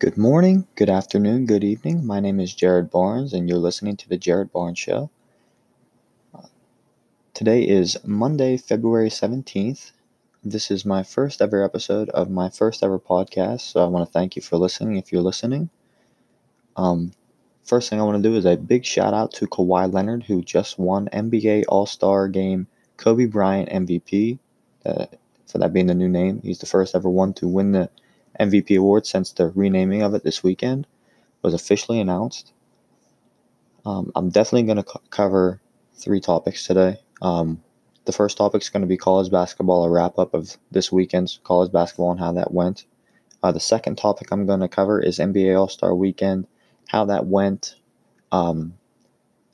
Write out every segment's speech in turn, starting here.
Good morning, good afternoon, good evening. My name is Jared Barnes, and you're listening to The Jared Barnes Show. Today is Monday, February 17th. This is my first ever episode of my first ever podcast, so I want to thank you for listening if you're listening. Um, first thing I want to do is a big shout out to Kawhi Leonard, who just won NBA All Star Game Kobe Bryant MVP. Uh, for that being the new name, he's the first ever one to win the MVP award since the renaming of it this weekend was officially announced. Um, I'm definitely going to co- cover three topics today. Um, the first topic is going to be college basketball, a wrap up of this weekend's college basketball and how that went. Uh, the second topic I'm going to cover is NBA All Star Weekend, how that went, um,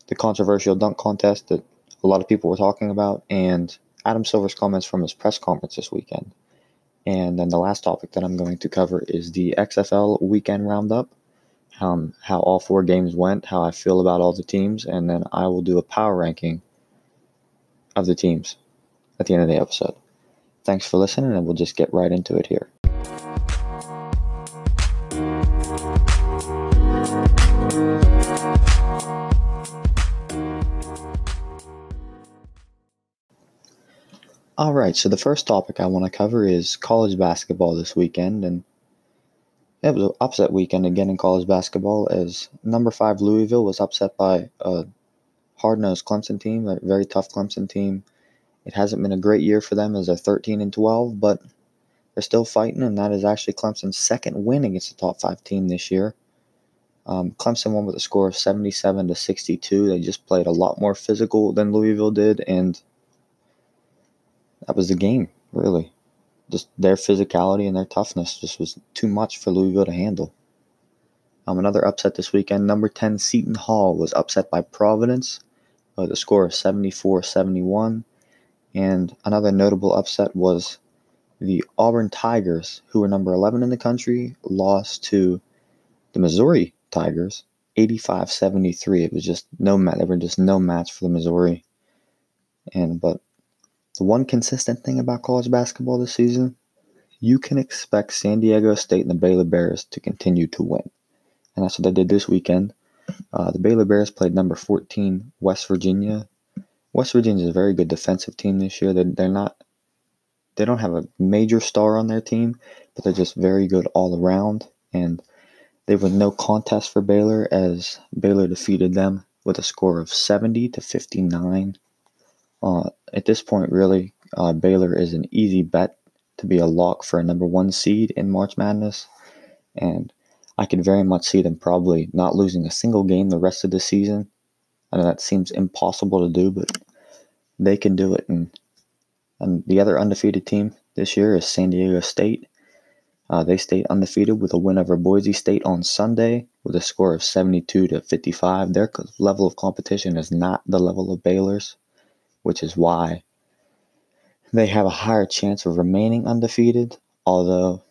the controversial dunk contest that a lot of people were talking about, and Adam Silver's comments from his press conference this weekend. And then the last topic that I'm going to cover is the XFL weekend roundup, um, how all four games went, how I feel about all the teams, and then I will do a power ranking of the teams at the end of the episode. Thanks for listening, and we'll just get right into it here. All right, so the first topic I want to cover is college basketball this weekend, and it was an upset weekend again in college basketball as number five Louisville was upset by a hard-nosed Clemson team, a very tough Clemson team. It hasn't been a great year for them as they're 13 and 12, but they're still fighting, and that is actually Clemson's second win against a top five team this year. Um, Clemson won with a score of 77 to 62. They just played a lot more physical than Louisville did, and that was the game, really. Just their physicality and their toughness just was too much for Louisville to handle. Um, another upset this weekend, number 10 Seton Hall was upset by Providence a score of 74 71. And another notable upset was the Auburn Tigers, who were number 11 in the country, lost to the Missouri Tigers 85 73. It was just no match. They were just no match for the Missouri. And but the one consistent thing about college basketball this season, you can expect San Diego State and the Baylor Bears to continue to win. And that's what they did this weekend. Uh, the Baylor Bears played number 14 West Virginia. West Virginia is a very good defensive team this year. They're, they're not, they don't have a major star on their team, but they're just very good all around. And they were no contest for Baylor as Baylor defeated them with a score of 70 to 59. Uh, at this point, really, uh, Baylor is an easy bet to be a lock for a number one seed in March Madness, and I could very much see them probably not losing a single game the rest of the season. I know that seems impossible to do, but they can do it. And, and the other undefeated team this year is San Diego State. Uh, they stayed undefeated with a win over Boise State on Sunday with a score of 72 to 55. Their level of competition is not the level of Baylor's which is why they have a higher chance of remaining undefeated. Although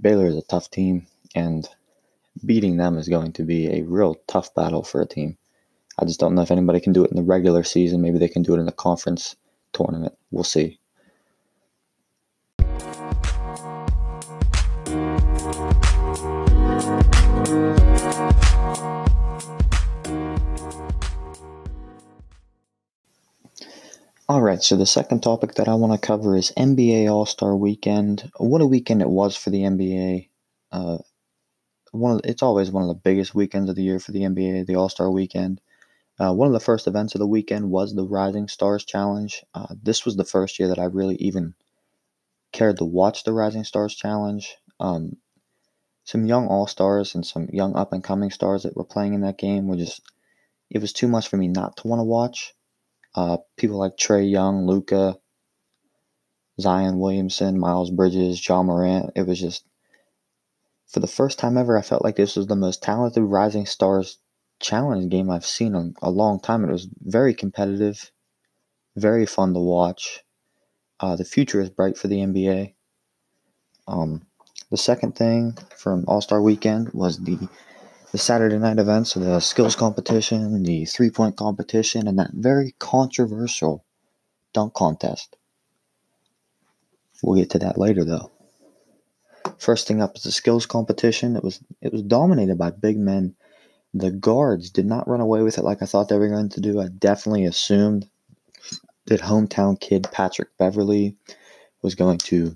Baylor is a tough team, and beating them is going to be a real tough battle for a team. I just don't know if anybody can do it in the regular season. Maybe they can do it in the conference tournament. We'll see. All right, so the second topic that I want to cover is NBA All Star Weekend. What a weekend it was for the NBA. Uh, one of, it's always one of the biggest weekends of the year for the NBA, the All Star Weekend. Uh, one of the first events of the weekend was the Rising Stars Challenge. Uh, this was the first year that I really even cared to watch the Rising Stars Challenge. Um, some young All Stars and some young up and coming stars that were playing in that game were just, it was too much for me not to want to watch. Uh, people like Trae Young, Luka, Zion Williamson, Miles Bridges, John Morant. It was just, for the first time ever, I felt like this was the most talented Rising Stars challenge game I've seen in a long time. It was very competitive, very fun to watch. Uh, the future is bright for the NBA. Um, the second thing from All Star Weekend was the the Saturday night events, the skills competition, the three point competition, and that very controversial dunk contest. We'll get to that later, though. First thing up is the skills competition. It was it was dominated by big men. The guards did not run away with it like I thought they were going to do. I definitely assumed that hometown kid Patrick Beverley was going to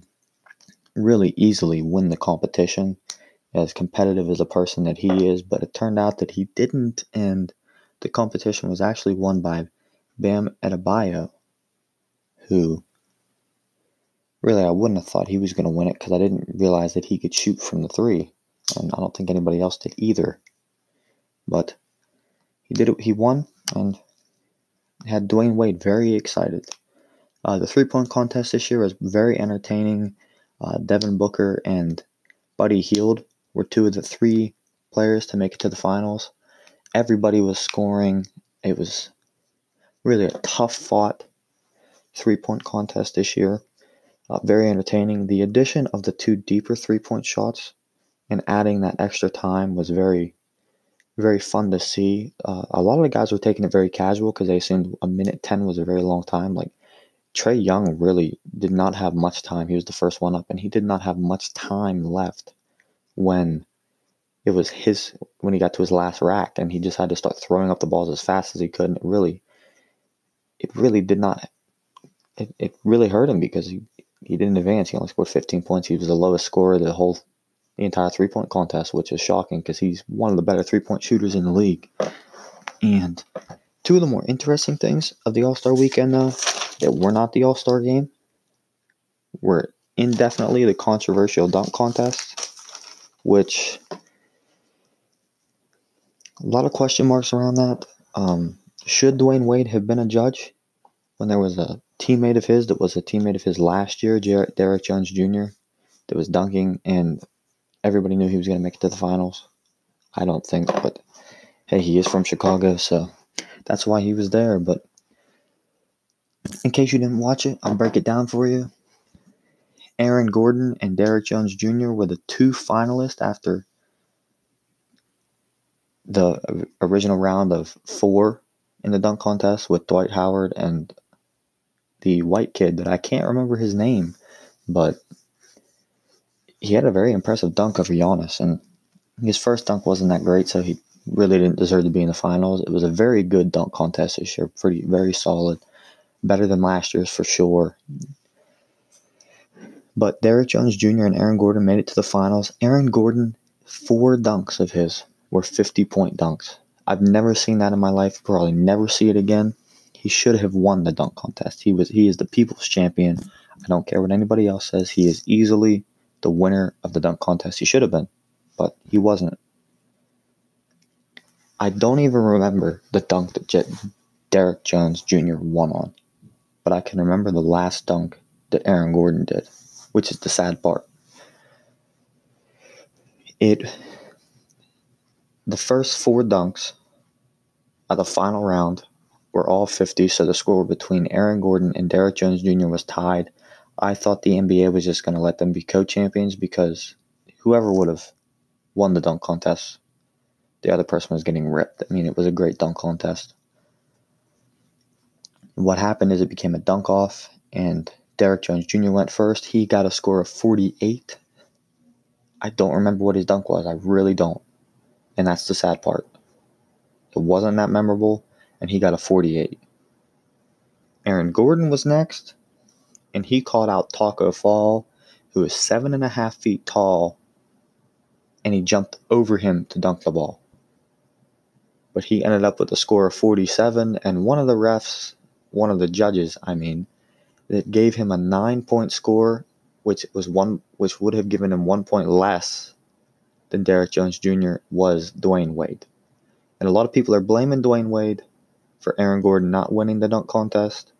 really easily win the competition as competitive as a person that he is, but it turned out that he didn't, and the competition was actually won by Bam Adebayo, who really I wouldn't have thought he was going to win it because I didn't realize that he could shoot from the three, and I don't think anybody else did either. But he did it. He won and had Dwyane Wade very excited. Uh, the three point contest this year was very entertaining. Uh, Devin Booker and Buddy Hield were two of the three players to make it to the finals. Everybody was scoring. It was really a tough fought three point contest this year. Uh, very entertaining. The addition of the two deeper three point shots and adding that extra time was very, very fun to see. Uh, a lot of the guys were taking it very casual because they assumed a minute 10 was a very long time. Like Trae Young really did not have much time. He was the first one up, and he did not have much time left when it was his when he got to his last rack and he just had to start throwing up the balls as fast as he could. And it really it really did not it, it really hurt him because he he didn't advance. He only scored 15 points. He was the lowest scorer the whole the entire three point contest which is shocking because he's one of the better three point shooters in the league. And two of the more interesting things of the all-star weekend though that were not the all-star game were indefinitely the controversial dunk contest which a lot of question marks around that. Um, should Dwyane Wade have been a judge when there was a teammate of his that was a teammate of his last year, Derrick Jones Jr., that was dunking, and everybody knew he was going to make it to the finals? I don't think, but hey, he is from Chicago, so that's why he was there. But in case you didn't watch it, I'll break it down for you. Aaron Gordon and Derrick Jones Jr. were the two finalists after the original round of four in the dunk contest with Dwight Howard and the white kid that I can't remember his name, but he had a very impressive dunk over Giannis, and his first dunk wasn't that great, so he really didn't deserve to be in the finals. It was a very good dunk contest this year, pretty very solid, better than last year's for sure. But Derrick Jones Jr. and Aaron Gordon made it to the finals. Aaron Gordon, four dunks of his were 50 point dunks. I've never seen that in my life, probably never see it again. He should have won the dunk contest. He was he is the people's champion. I don't care what anybody else says. He is easily the winner of the dunk contest. He should have been, but he wasn't. I don't even remember the dunk that Jet, Derrick Jones Jr. won on, but I can remember the last dunk that Aaron Gordon did which is the sad part. It the first four dunks of the final round were all 50, so the score between Aaron Gordon and Derrick Jones Jr. was tied. I thought the NBA was just going to let them be co-champions because whoever would have won the dunk contest, the other person was getting ripped. I mean, it was a great dunk contest. What happened is it became a dunk off, and Derrick Jones Jr. went first. He got a score of 48. I don't remember what his dunk was. I really don't. And that's the sad part. It wasn't that memorable, and he got a 48. Aaron Gordon was next, and he called out Tacko Fall, who is seven and a half feet tall, and he jumped over him to dunk the ball. But he ended up with a score of 47, and one of the refs, one of the judges, I mean, that gave him a nine point score, which was one which would have given him one point less than Derrick Jones Jr. was Dwyane Wade. And a lot of people are blaming Dwyane Wade for Aaron Gordon not winning the dunk contest.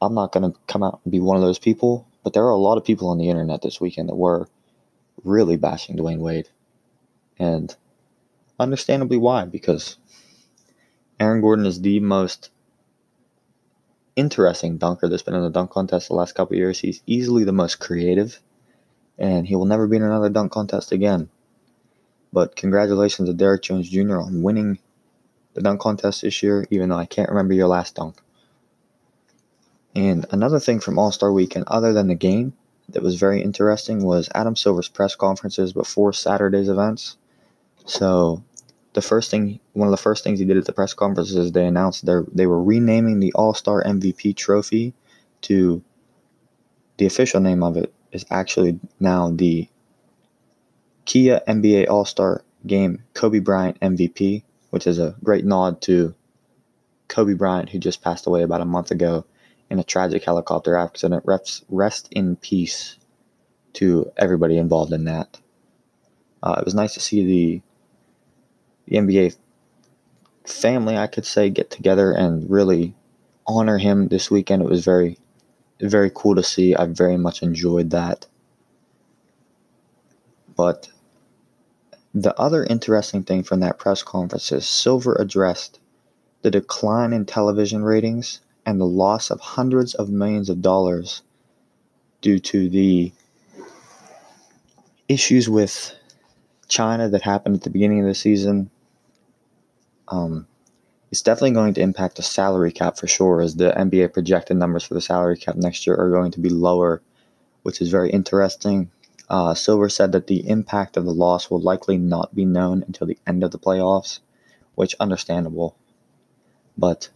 I'm not to come out and be one of those people, but there are a lot of people on the internet this weekend that were really bashing Dwyane Wade. And understandably why, because Aaron Gordon is the most interesting dunker that's been in the dunk contest the last couple years. He's easily the most creative, and he will never be in another dunk contest again. But congratulations to Derrick Jones Jr. on winning the dunk contest this year, even though I can't remember your last dunk. And another thing from All Star Weekend, other than the game, that was very interesting was Adam Silver's press conferences before Saturday's events. So the first thing, one of the first things he did at the press conferences, is they announced they they were renaming the All Star MVP trophy to the official name of it is actually now the Kia NBA All Star Game Kobe Bryant MVP, which is a great nod to Kobe Bryant, who just passed away about a month ago in a tragic helicopter accident. Rest in peace to everybody involved in that. Uh, it was nice to see the the NBA family, I could say, get together and really honor him this weekend. It was very, very cool to see. I very much enjoyed that. But the other interesting thing from that press conference is Silver addressed the decline in television ratings and the loss of hundreds of millions of dollars due to the issues with China that happened at the beginning of the season um, it's definitely going to impact the salary cap for sure, as the NBA projected numbers for the salary cap next year are going to be lower, which is very interesting. Uh, Silver said that the impact of the loss will likely not be known until the end of the playoffs, which understandable, but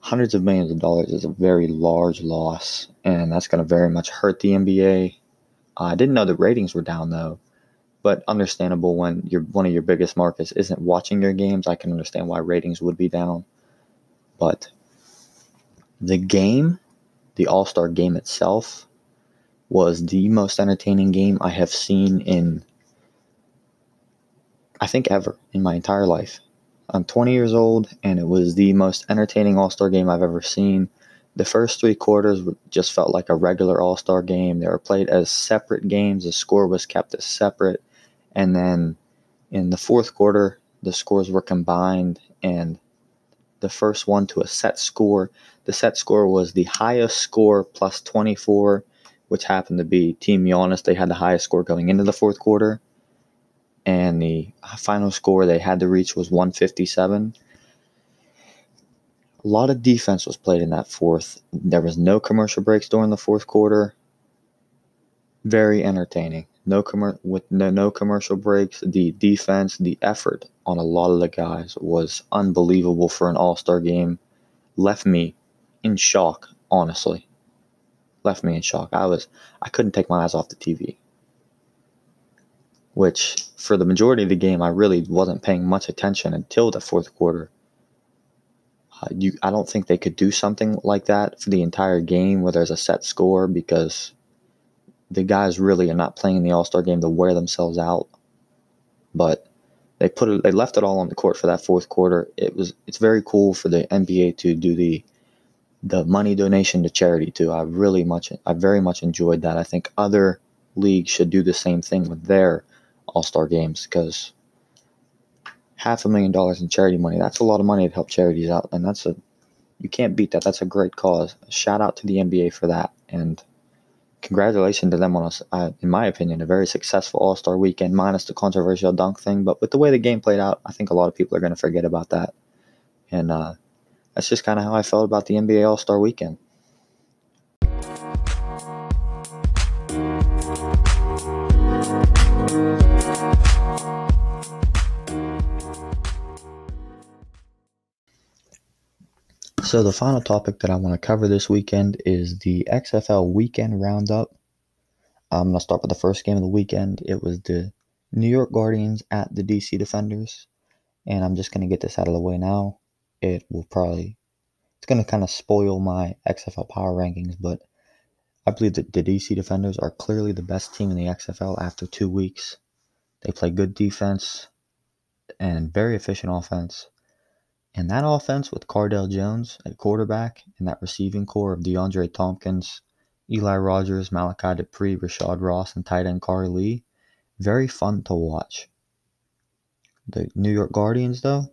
hundreds of millions of dollars is a very large loss, and that's going to very much hurt the NBA. Uh, I didn't know the ratings were down though, but understandable when your one of your biggest markets isn't watching your games. I can understand why ratings would be down. But the game, the All Star game itself, was the most entertaining game I have seen in, I think, ever in my entire life. I'm 20 years old, and it was the most entertaining All Star game I've ever seen. The first three quarters just felt like a regular All Star game. They were played as separate games. The score was kept as separate. And then in the fourth quarter, the scores were combined, and the first one to a set score. The set score was the highest score plus 24, which happened to be Team Giannis. They had the highest score going into the fourth quarter. And the final score they had to reach was 157. A lot of defense was played in that fourth. There was no commercial breaks during the fourth quarter. Very entertaining no commer- with no, no commercial breaks. The defense, the effort on a lot of the guys was unbelievable for an All Star game. Left me in shock, honestly. Left me in shock. I was I couldn't take my eyes off the TV. Which for the majority of the game, I really wasn't paying much attention until the fourth quarter. Uh, you, I don't think they could do something like that for the entire game where there's a set score because the guys really are not playing in the All Star game to wear themselves out, but they put it, they left it all on the court for that fourth quarter. It was it's very cool for the NBA to do the the money donation to charity too. I really much I very much enjoyed that. I think other leagues should do the same thing with their All Star games because half a million dollars in charity money that's a lot of money to help charities out, and that's a you can't beat that. That's a great cause. Shout out to the NBA for that and congratulations to them on a, uh, in my opinion, a very successful All Star weekend, minus the controversial dunk thing. But with the way the game played out, I think a lot of people are going to forget about that. And uh, that's just kind of how I felt about the NBA All Star weekend. So, the final topic that I want to cover this weekend is the XFL weekend roundup. I'm going to start with the first game of the weekend. It was the New York Guardians at the DC Defenders. And I'm just going to get this out of the way now. It will probably, it's going to kind of spoil my XFL power rankings, but I believe that the DC Defenders are clearly the best team in the XFL after two weeks. They play good defense and very efficient offense. And that offense with Cardale Jones at quarterback and that receiving corps of DeAndre Thompkins, Eli Rogers, Malachi Dupre, Rashad Ross, and tight end Khari Lee, very fun to watch. The New York Guardians, though,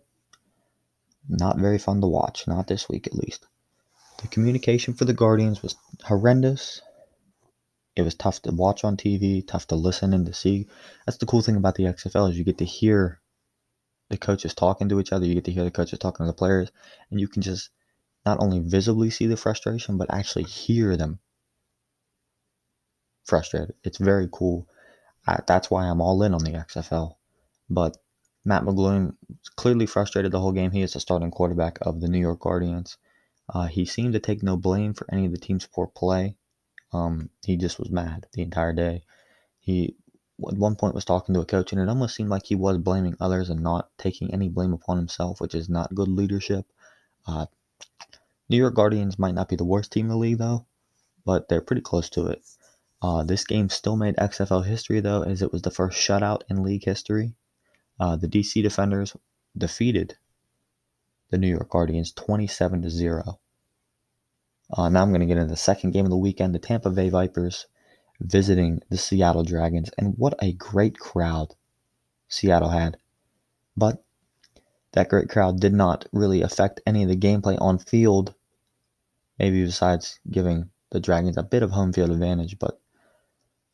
not very fun to watch, not this week at least. The communication for the Guardians was horrendous. It was tough to watch on TV, tough to listen and to see. That's the cool thing about the XFL is you get to hear the coaches talking to each other. You get to hear the coaches talking to the players, and you can just not only visibly see the frustration, but actually hear them frustrated. It's very cool. I, that's why I'm all in on the XFL. But Matt McGloin clearly frustrated the whole game. He is the starting quarterback of the New York Guardians. Uh, he seemed to take no blame for any of the team's poor play. Um, he just was mad the entire day. He at one point was talking to a coach, and it almost seemed like he was blaming others and not taking any blame upon himself, which is not good leadership. Uh, New York Guardians might not be the worst team in the league, though, but they're pretty close to it. Uh, this game still made XFL history, though, as it was the first shutout in league history. Uh, the DC Defenders defeated the New York Guardians 27 to 0. Uh, now I'm going to get into the second game of the weekend the Tampa Bay Vipers visiting the Seattle Dragons. And what a great crowd Seattle had. But that great crowd did not really affect any of the gameplay on field, maybe besides giving the Dragons a bit of home field advantage. But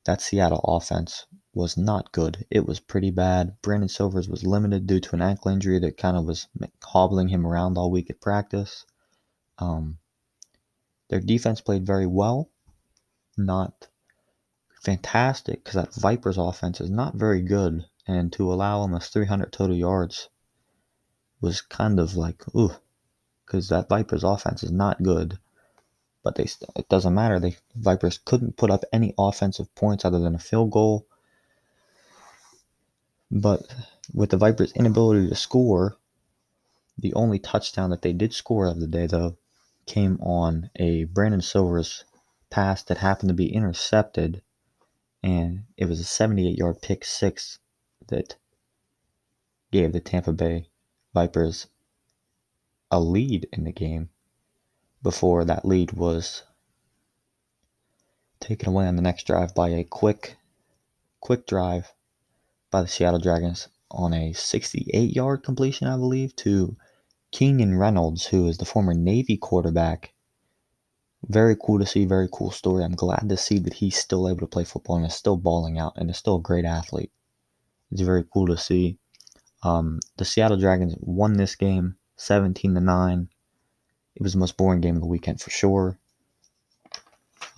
that Seattle offense was not good. It was pretty bad. Brandon Silvers was limited due to an ankle injury that kind of was hobbling him around all week at practice. Um, their defense played very well, not fantastic because that Vipers offense is not very good, and to allow almost 300 total yards was kind of like ooh, because that Vipers offense is not good. But they it doesn't matter. The Vipers couldn't put up any offensive points other than a field goal. But with the Vipers' inability to score, the only touchdown that they did score of the day though came on a Brandon Silvers pass that happened to be intercepted and it was a 78 yard pick six that gave the Tampa Bay Vipers a lead in the game before that lead was taken away on the next drive by a quick quick drive by the Seattle Dragons on a 68 yard completion I believe to Keenan Reynolds who is the former Navy quarterback very cool to see, very cool story. I'm glad to see that he's still able to play football and is still balling out and is still a great athlete. It's very cool to see. Um, the Seattle Dragons won this game 17 to 9. It was the most boring game of the weekend for sure.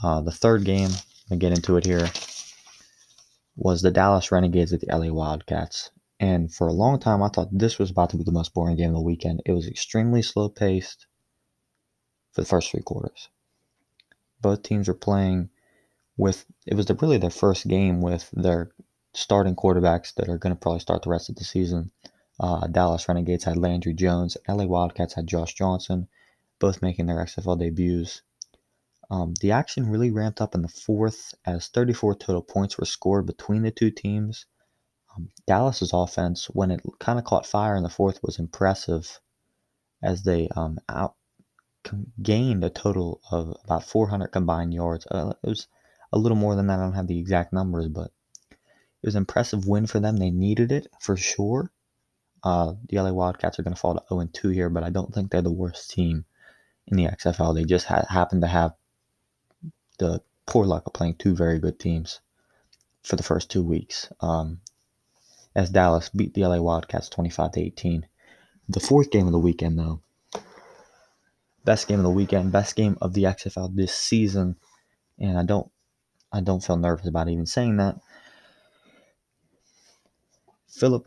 Uh, the third game, I get into it here, was the Dallas Renegades at the LA Wildcats. And for a long time, I thought this was about to be the most boring game of the weekend. It was extremely slow paced for the first three quarters both teams were playing with it was really their first game with their starting quarterbacks that are going to probably start the rest of the season. Uh, Dallas Renegades had Landry Jones. LA Wildcats had Josh Johnson, both making their XFL debuts. Um, the action really ramped up in the fourth as 34 total points were scored between the two teams. Um, Dallas's offense, when it kind of caught fire in the fourth, was impressive as they um, out gained a total of about 400 combined yards. Uh, it was a little more than that. I don't have the exact numbers, but it was an impressive win for them. They needed it for sure. Uh, the LA Wildcats are going to fall to 0 2 here, but I don't think they're the worst team in the XFL. They just ha- happen to have the poor luck of playing two very good teams for the first two weeks. Um, as Dallas beat the LA Wildcats 25 to 18. The fourth game of the weekend, though, best game of the weekend, best game of the XFL this season, and I don't I don't feel nervous about even saying that. Philip,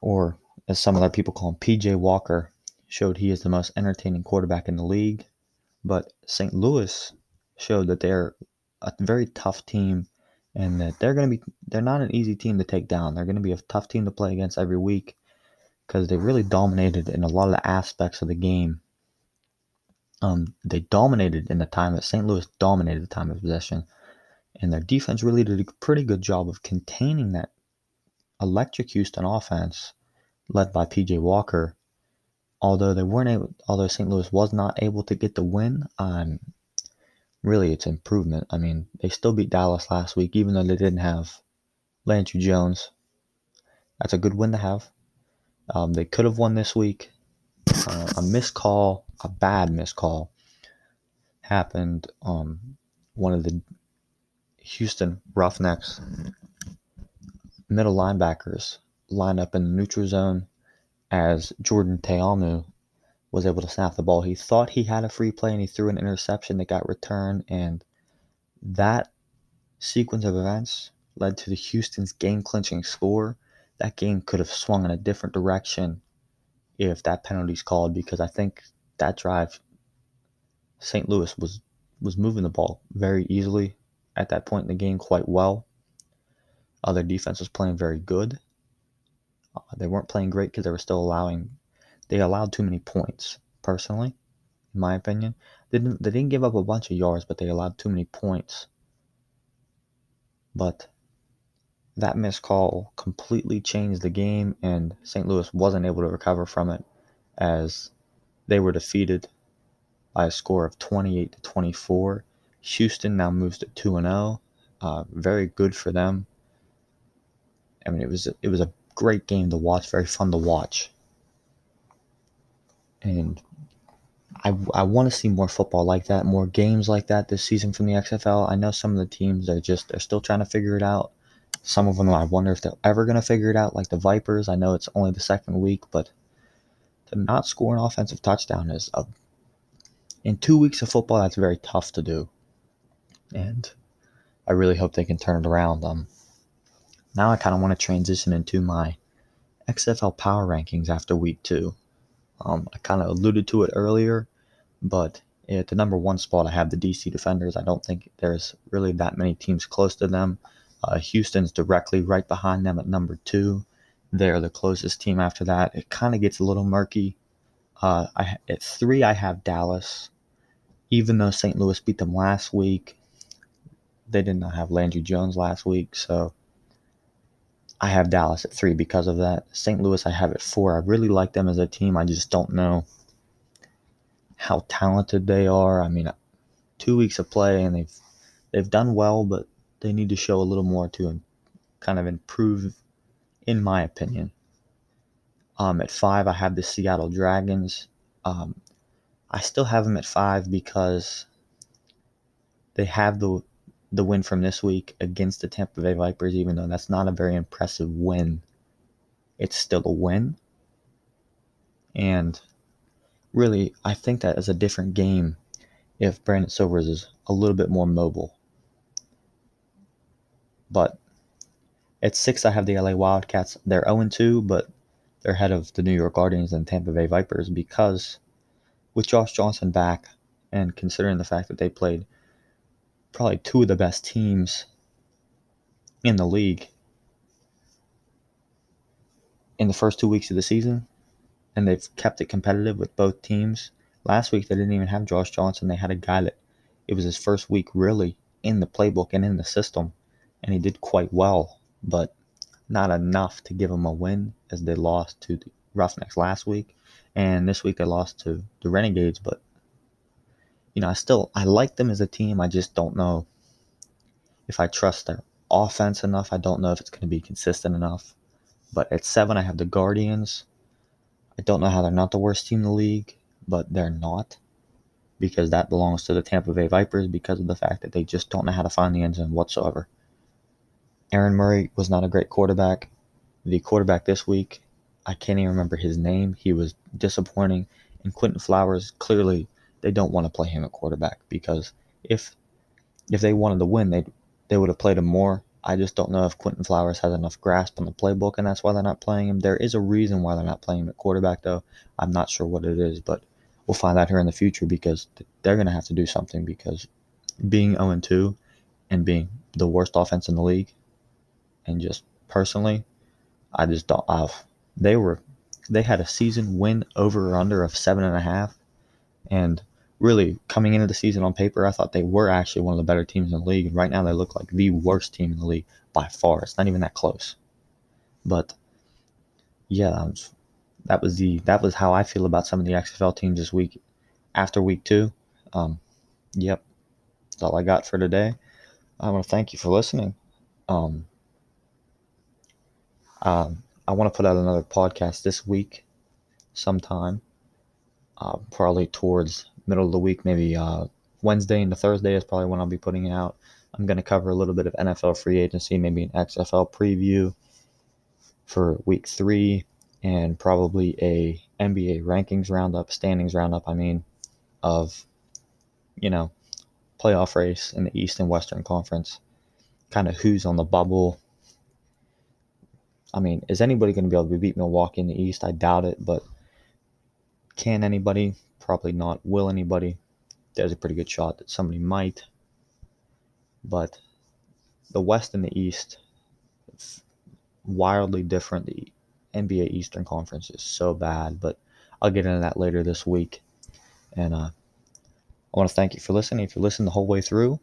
or as some other people call him, PJ Walker, showed he is the most entertaining quarterback in the league, but St. Louis showed that they're a very tough team and that they're going to be they're not an easy team to take down. They're going to be a tough team to play against every week because they really dominated in a lot of the aspects of the game um, they dominated in the time that St. Louis dominated the time of possession, and their defense really did a pretty good job of containing that electric Houston offense, led by PJ Walker. Although they weren't able, although St. Louis was not able to get the win, um, really it's improvement. I mean, they still beat Dallas last week, even though they didn't have Landry Jones. That's a good win to have. Um, they could have won this week. Uh, a missed call a bad missed call happened. Um, one of the Houston Roughnecks middle linebackers lined up in the neutral zone as Jordan Ta'amu was able to snap the ball. He thought he had a free play and he threw an interception that got returned, and that sequence of events led to the Houston's game clinching score. That game could have swung in a different direction if that penalty is called because I think that drive St. Louis was was moving the ball very easily at that point in the game quite well. Uh, their defense was playing very good. Uh, they weren't playing great because they were still allowing they allowed too many points personally in my opinion they didn't, they didn't give up a bunch of yards but they allowed too many points but that missed call completely changed the game, and St. Louis wasn't able to recover from it as they were defeated by a score of 28 to 24. Houston now moves to 2 and 0. Uh, very good for them. I mean, it was it was a great game to watch, very fun to watch, and I, I want to see more football like that, more games like that this season from the XFL. I know some of the teams are just they're still trying to figure it out. Some of them I wonder if they're ever going to figure it out, like the Vipers. I know it's only the second week, but to not score an offensive touchdown is a in two weeks of football that's very tough to do, and I really hope they can turn it around. Um, now I kind of want to transition into my XFL power rankings after week two. Um, I kind of alluded to it earlier, but at the number one spot, I have the DC Defenders. I don't think there's really that many teams close to them. Uh, Houston's directly right behind them at number two. They're the closest team after that. It kind of gets a little murky. Uh, I, at three, I have Dallas. Even though St. Louis beat them last week, they did not have Landry Jones last week, so I have Dallas at three because of that. St. Louis, I have at four. I really like them as a team. I just don't know how talented they are. I mean, two weeks of play and they've they've done well, but they need to show a little more to kind of improve, in my opinion. Um, at five, I have the Seattle Dragons. Um, I still have them at five because they have the the win from this week against the Tampa Bay Vipers, even though that's not a very impressive win, it's still a win. And really, I think that is a different game if Brandon Silvers is a little bit more mobile. But at six, I have the LA Wildcats. They're 0 2, but they're ahead of the New York Guardians and Tampa Bay Vipers because with Josh Johnson back and considering the fact that they played probably two of the best teams in the league in the first two weeks of the season, and they've kept it competitive with both teams. Last week they didn't even have Josh Johnson. They had a guy that it was his first week really in the playbook and in the system, and he did quite well, but not enough to give him a win as they lost to the Roughnecks last week, and this week they lost to the Renegades. But you know, I still I like them as a team. I just don't know if I trust their offense enough. I don't know if it's going to be consistent enough. But at seven, I have the Guardians. I don't know how they're not the worst team in the league, but they're not because that belongs to the Tampa Bay Vipers because of the fact that they just don't know how to find the end zone whatsoever. Aaron Murray was not a great quarterback. The quarterback this week, I can't even remember his name. He was disappointing. And Quinton Flowers clearly they don't want to play him at quarterback because if if they wanted to win, they they would have played him more. I just don't know if Quinton Flowers has enough grasp on the playbook, and that's why they're not playing him. There is a reason why they're not playing him at quarterback, though. I'm not sure what it is, but we'll find out here in the future because they're going to have to do something because being 0 2 and being the worst offense in the league, and just personally, I just don't. I've, they were they had a season win over or under of seven and a half, and really coming into the season on paper, I thought they were actually one of the better teams in the league. And right now, they look like the worst team in the league by far. It's not even that close. But yeah, that was the that was how I feel about some of the XFL teams this week. After week two, um, yep, that's all I got for today. I want to thank you for listening. Um, um, I want to put out another podcast this week, sometime, uh, probably towards middle of the week, maybe uh, Wednesday into Thursday is probably when I'll be putting it out. I'm going to cover a little bit of NFL free agency, maybe an XFL preview for week three, and probably a NBA rankings roundup, standings roundup, I mean, of, you know, playoff race in the East and Western Conference. kind of who's on the bubble. I mean, is anybody going to be able to beat Milwaukee in the East? I doubt it, but can anybody? Probably not. Will anybody? There's a pretty good shot that somebody might. But the West and the East, it's wildly different. The NBA Eastern Conference is so bad, but I'll get into that later this week. And uh, I want to thank you for listening. If you listened the whole way through,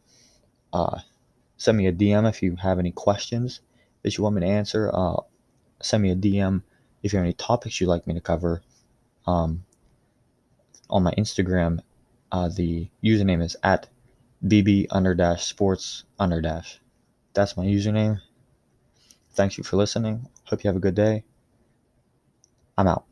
uh, send me a DM if you have any questions that you want me to answer. Uh, send me a DM if you have any topics you'd like me to cover. Um, on my Instagram, uh, the username is at bb under dash sports under dash. That's my username. Thanks you for listening. Hope you have a good day. I'm out.